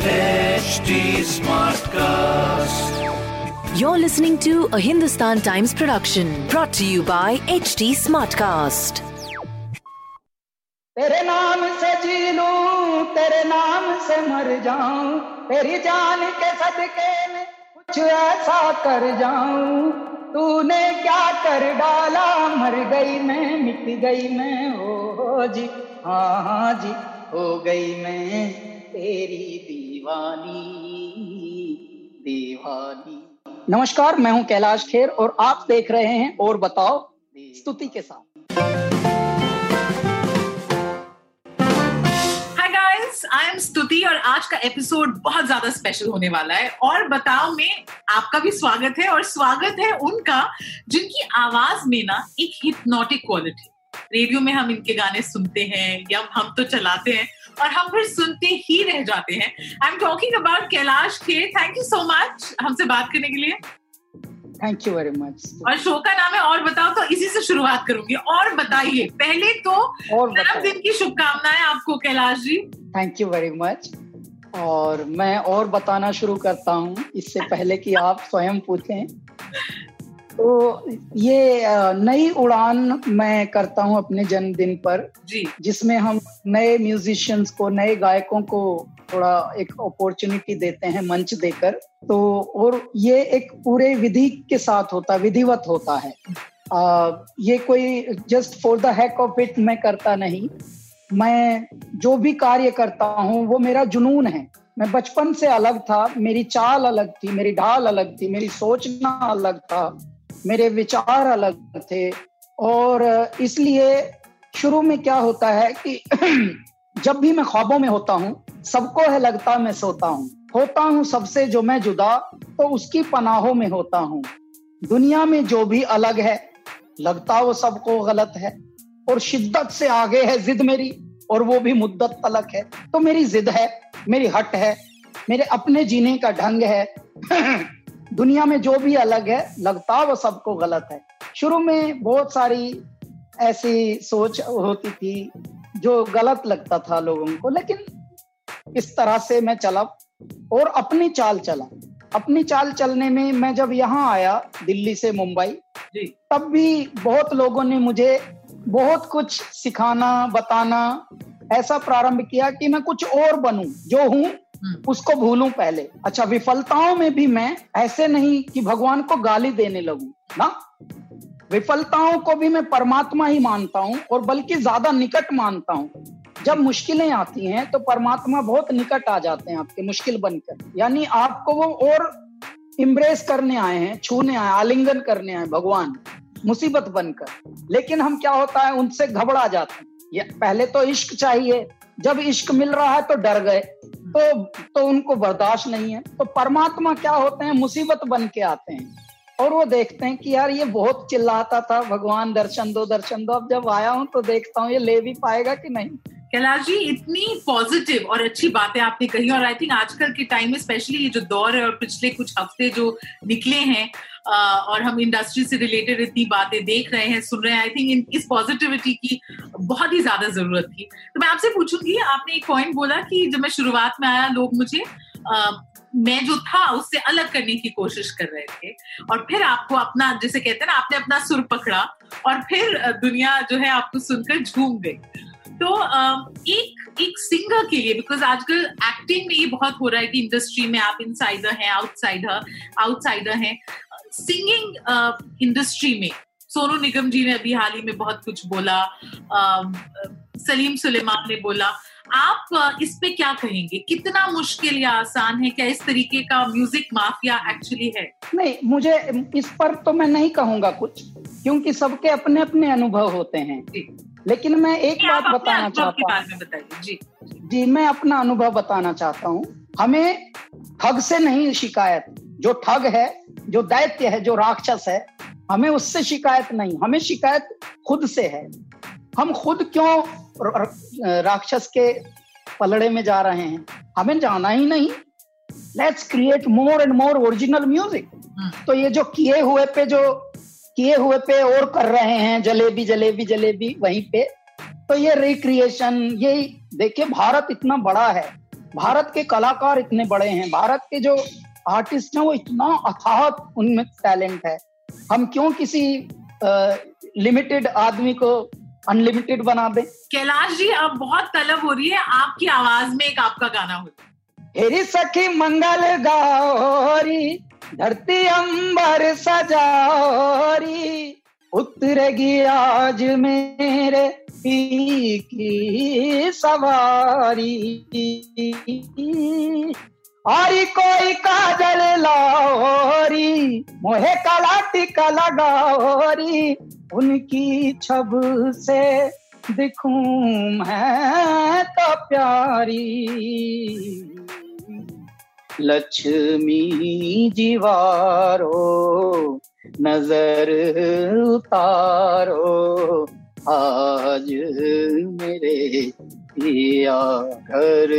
HD. You're listening to a Hindustan Times production brought to you by HT Smartcast. तेरे नाम से जी लूँ तेरे नाम से मर जाऊँ तेरी जान के सदके में कुछ ऐसा कर जाऊँ तूने क्या कर डाला मर गई मैं मिट गई मैं हो जी हाँ हाँ जी हो गई मैं तेरी दीवानी दीवानी। नमस्कार मैं हूँ कैलाश खेर और आप देख रहे हैं और बताओ स्तुति के साथ। आई एम स्तुति और आज का एपिसोड बहुत ज़्यादा स्पेशल होने वाला है। और बताओ में आपका भी स्वागत है और स्वागत है उनका जिनकी आवाज़ में ना एक हिप्नोटिक क्वालिटी रेडियो में हम इनके गाने सुनते हैं या हम तो चलाते हैं और हम फिर सुनते ही रह जाते हैं। I am talking about Kailash Kher. Thank you so much हमसे बात करने के लिए। थैंक यू वेरी मच और शो का नाम है और बताओ तो इसी से शुरुआत करूँगी। और बताइए पहले तो। जन्मदिन की शुभकामनाएँ आपको Kailash ji. Thank you very much और मैं और बताना शुरू करता हूँ इससे पहले कि आप स्वयं पूछें। तो ये नई उड़ान मैं करता हूँ अपने जन्मदिन पर जी। जिसमें हम नए म्यूजिशियंस को नए गायकों को थोड़ा एक अपॉर्चुनिटी देते हैं मंच देकर। तो और ये एक पूरे विधि के साथ होता विधिवत होता है। आ, ये कोई just for the heck of it मैं करता नहीं। मैं जो भी कार्य करता हूँ वो मेरा जुनून है। मैं बचपन से अलग था मेरी चाल अलग थी मेरी ढाल अलग थी मेरी सोचना अलग था। मेरे विचार अलग थे। और इसलिए शुरू में क्या होता है कि जब भी मैं ख्वाबों में होता हूँ, सबको है लगता मैं सोता हूँ। होता हूँ सबसे जो मैं जुदा तो उसकी पनाहों में होता हूँ। दुनिया में जो भी अलग है, लगता वो सबको गलत है। और शिद्दत से आगे है जिद मेरी, और वो भी मुद्दत तलक है। तो मेरी जिद है, मेरी हट है, मेरे अपने जीने का ढंग है। दुनिया में जो भी अलग है लगता वो सबको गलत है शुरू में बहुत सारी ऐसी सोच होती थी जो गलत लगता था लोगों को लेकिन इस तरह से मैं चला और अपनी चाल चला अपनी चाल चलने में मैं जब यहाँ आया दिल्ली से मुंबई जी तब भी बहुत लोगों ने मुझे बहुत कुछ सिखाना बताना ऐसा प्रारंभ किया कि मैं कुछ और बनूं जो हूँ। उसको भूलूं पहले। अच्छा विफलताओं में भी मैं ऐसे नहीं कि भगवान को गाली देने लगूं, ना? विफलताओं को भी मैं परमात्मा ही मानता हूँ और बल्कि ज़्यादा निकट मानता हूँ। जब मुश्किलें आती हैं तो परमात्मा बहुत निकट आ जाते हैं आपके मुश्किल बनकर। यानी आपको वो और इम्ब्रेस करने आए हैं, छूने आए आलिंगन करने आए भगवान, मुसीबत बनकर। लेकिन हम क्या होता है, उनसे घबरा जाते हैं। पहले तो इश्क चाहिए। जब इश्क मिल रहा है तो डर गए। तो तो उनको बर्दाश्त नहीं है। तो परमात्मा क्या होते हैं? मुसीबत बन के आते हैं। और वो देखते हैं कि यार ये बहुत चिल्लाता था। भगवान दर्शन दो दर्शन दो। अब जब आया हूँ तो देखता हूँ ये ले भी पाएगा कि नहीं। कैलाश जी इतनी पॉजिटिव और अच्छी बातें आपने कही और आई थिंक आजकल के टाइम में स्पेशली ये जो दौर है और पिछले कुछ हफ़्ते जो निकले हैं और हम इंडस्ट्री से रिलेटेड इतनी बातें देख रहे हैं सुन रहे हैं आई थिंक इस पॉजिटिविटी की बहुत ही ज़्यादा ज़रूरत थी। तो मैं आपसे पूछूँगी आपने एक पॉइंट बोला कि जब मैं शुरुआत में आया लोग मुझे अ, मैं जो था उससे अलग करने की कोशिश कर रहे थे और फिर आपको अपना जैसे कहते हैं ना आपने अपना सुर पकड़ा और फिर दुनिया जो है आपको सुनकर झूम गई। तो एक एक सिंगर के लिए बिकॉज़ आजकल एक्टिंग में ये बहुत हो रहा है कि इंडस्ट्री में आप इनसाइडर हैं आउटसाइडर आउटसाइडर हैं। सिंगिंग इंडस्ट्री में, सोनू निगम जी ने अभी हाल ही में बहुत कुछ बोला सलीम सुलेमान ने बोला। आप इस पे क्या कहेंगे? कितना मुश्किल या आसान है? क्या इस तरीके का म्यूज़िक माफिया एक्चुअली है? नहीं मुझे इस पर तो मैं नहीं कहूँगा कुछ क्योंकि सबके अपने अपने अनुभव होते हैं। लेकिन मैं एक बात बताना चाहता हूँ। बताइए। जी। जी मैं अपना अनुभव बताना चाहता हूँ। हमें ठग से नहीं शिकायत। जो ठग है जो दैत्य है जो राक्षस है हमें उससे शिकायत नहीं। हमें शिकायत खुद से है। हम खुद क्यों राक्षस के पलड़े में जा रहे हैं? हमें जाना ही नहीं। Let's create more and more original music. तो ये जो किए हुए पे जो किए हुए पे और कर रहे हैं जलेबी जलेबी जलेबी वहीं पे तो ये रिक्रिएशन ये देखिए भारत इतना बड़ा है। भारत के कलाकार इतने बड़े हैं। भारत के जो आर्टिस्ट हैं वो इतना अथाह उनमें टैलेंट है। हम क्यों किसी लिमिटेड आदमी को अनलिमिटेड बना दे। कैलाश जी अब बहुत तलब हो रही है। आपकी आवाज़ में एक आपका गाना हो हेरी सखी मंगल गौरी धरती अंबर सजारी उतरेगी आज मेरे पी की सवारी। और कोई काजल लाओरी मोहे काला टिका लगाओरी उनकी छब से दिखूं मैं तो प्यारी। लक्ष्मी जीवारो, नज़र उतारो, आज मेरे घर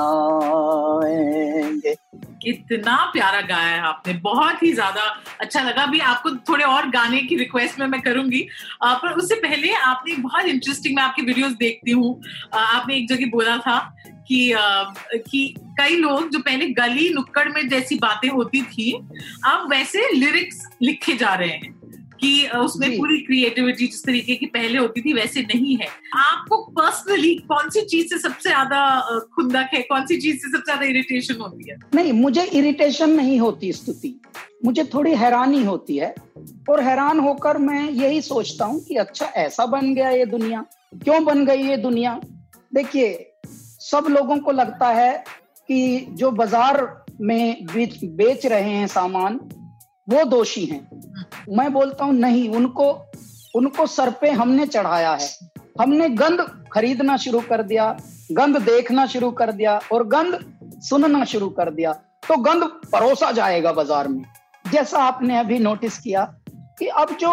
आएँगे। कितना प्यारा गाया है आपने, बहुत ही ज़्यादा अच्छा लगा। भी आपको थोड़े और गाने की रिक्वेस्ट में मैं करूँगी। पर उससे पहले आपने बहुत इंटरेस्टिंग मैं आपकी वीडियोस देखती हूँ। आपने एक जगह बोला था कि कि कई लोग जो पहले गली नुक्कड़ में जैसी बातें होती थी, अब वैसे लिरिक्स लिखे जा रहे हैं। कि उसमें पूरी क्रिएटिविटी जिस तरीके की पहले होती थी वैसे नहीं है। आपको पर्सनली कौन सी चीज़ से सबसे ज़्यादा खुंदक है? कौन सी चीज़ से सबसे ज़्यादा इरिटेशन होती है? नहीं मुझे इरिटेशन नहीं होती स्तुति। मुझे थोड़ी हैरानी होती है। और हैरान होकर मैं यही सोचता हूँ कि अच्छा ऐसा बन गया ये दुनिया। क्यों बन गई ये दुनिया? देखिए सब लोगों को लगता है कि जो बाज़ार में बेच रहे हैं सामान वो दोषी हैं। मैं बोलता हूँ, नहीं, उनको उनको सर पे हमने चढ़ाया है। हमने गंद खरीदना शुरू कर दिया गंद देखना शुरू कर दिया और गंद सुनना शुरू कर दिया। तो गंद परोसा जाएगा बाज़ार में। जैसा आपने अभी नोटिस किया कि अब जो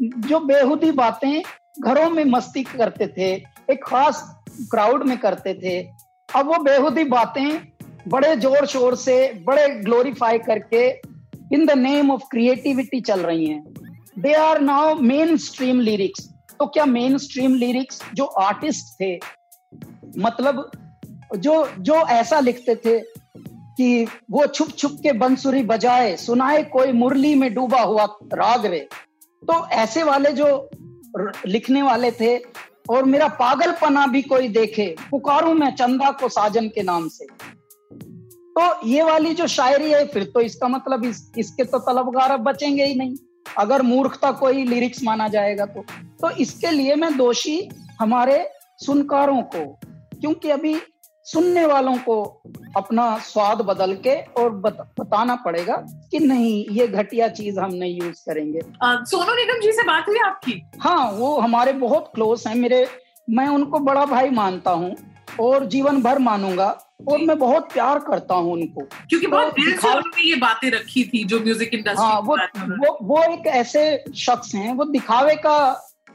जो बेहुदी बातें घरों में मस्ती करते थे, एक खास क्राउड में करते थे, अब वो बेहुदी बातें बड़े ज़ोर शोर से, बड़े ग्लोरीफाई करके in the name of creativity चल रही हैं। They are now mainstream lyrics तो क्या मेन स्ट्रीम लिरिक्स जो आर्टिस्ट थे मतलब जो जो ऐसा लिखते थे कि वो छुप छुप के बंसुरी बजाए, सुनाए, कोई मुरली में डूबा हुआ राग रे। तो ऐसे वाले जो लिखने वाले थे, और मेरा पागलपना भी कोई देखे, पुकारू मैं चंदा को साजन के नाम से। तो ये वाली जो शायरी है फिर तो इसका मतलब इस, इसके तो तलबगार अब बचेंगे ही नहीं। अगर मूर्खता कोई लिरिक्स माना जाएगा तो। तो इसके लिए मैं दोषी हमारे सुनकारों को क्योंकि अभी सुनने वालों को अपना स्वाद बदल के और बत, बताना पड़ेगा कि नहीं ये घटिया चीज़ हम नहीं यूज़ करेंगे। सोनू निगम जी से बात हुई आपकी? हाँ वो हमारे बहुत क्लोज हैं। मेरे मैं उनको बड़ा भाई मानता हूँ और जीवन भर मानूँगा। और मैं बहुत प्यार करता हूँ उनको। क्योंकि तो बहुत दिल से उन्होंने ये बातें रखी थी जो म्यूज़िक इंडस्ट्री हाँ वो वो वो एक ऐसे शख्स हैं वो दिखावे का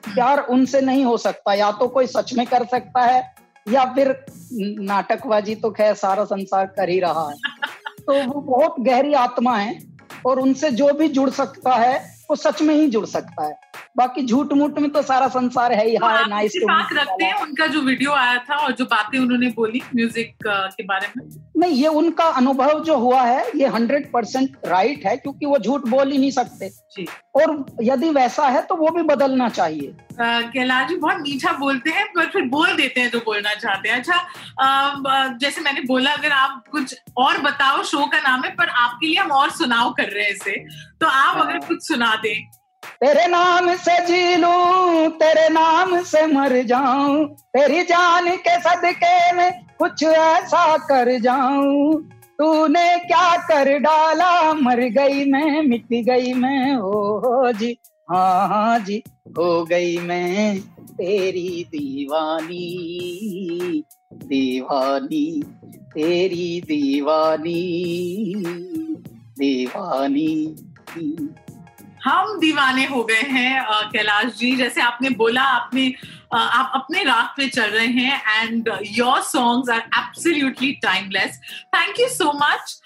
प्यार उनसे नहीं हो सकता। या तो कोई सच में कर सकता है या फिर नाटकबाजी तो खैर सारा संसार कर ही रहा है। तो वो बहुत गहरी आत्मा है और उनसे जो भी जुड़ सकता है वो सच में ही जुड़ सकता है। बाकी झूठ मूठ में तो सारा संसार है ही हाय नाइस रखते हैं उनका जो वीडियो आया था और जो बातें उन्होंने बोली म्यूज़िक के बारे में। नहीं ये उनका अनुभव जो हुआ है ये हंड्रेड परसेंट राइट है क्योंकि वो झूठ बोल ही नहीं सकते। जी। और यदि वैसा है तो वो भी बदलना चाहिए। कैलाश जी बहुत मीठा बोलते हैं पर फिर बोल देते हैं जो बोलना चाहते हैं। अच्छा जैसे मैंने बोला अगर आप कुछ और बताओ शो का नाम है पर आपके लिए हम और सुनाओ कर रहे हैं इसे। तो आप अगर हाँ। कुछ सुना दें। तेरे नाम से जी लू, तेरे नाम से मर जाऊँ, तेरी जान के सदके में कुछ ऐसा कर जाऊँ। तूने क्या कर डाला? मर गई मैं, मिट गई मैं, ओ जी हाँ हाँ जी, हो गई मैं, तेरी दीवानी दीवानी, तेरी दीवानी दीवानी। हम दीवाने हो गए हैं कैलाश जी। जैसे आपने बोला आपने आप अपने राह पे चल रहे हैं and your songs are absolutely timeless thank you so much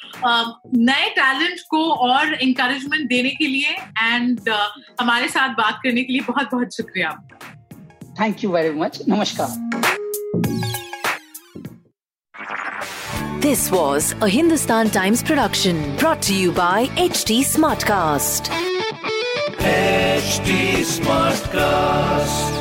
नए टैलेंट को और इंकरेजमेंट देने के लिए एंड uh, हमारे साथ बात करने के लिए बहुत बहुत शुक्रिया। थैंक यू वेरी मच नमस्कार। This This was a Hindustan Times production brought to you by HT Smartcast. HD Smartcast.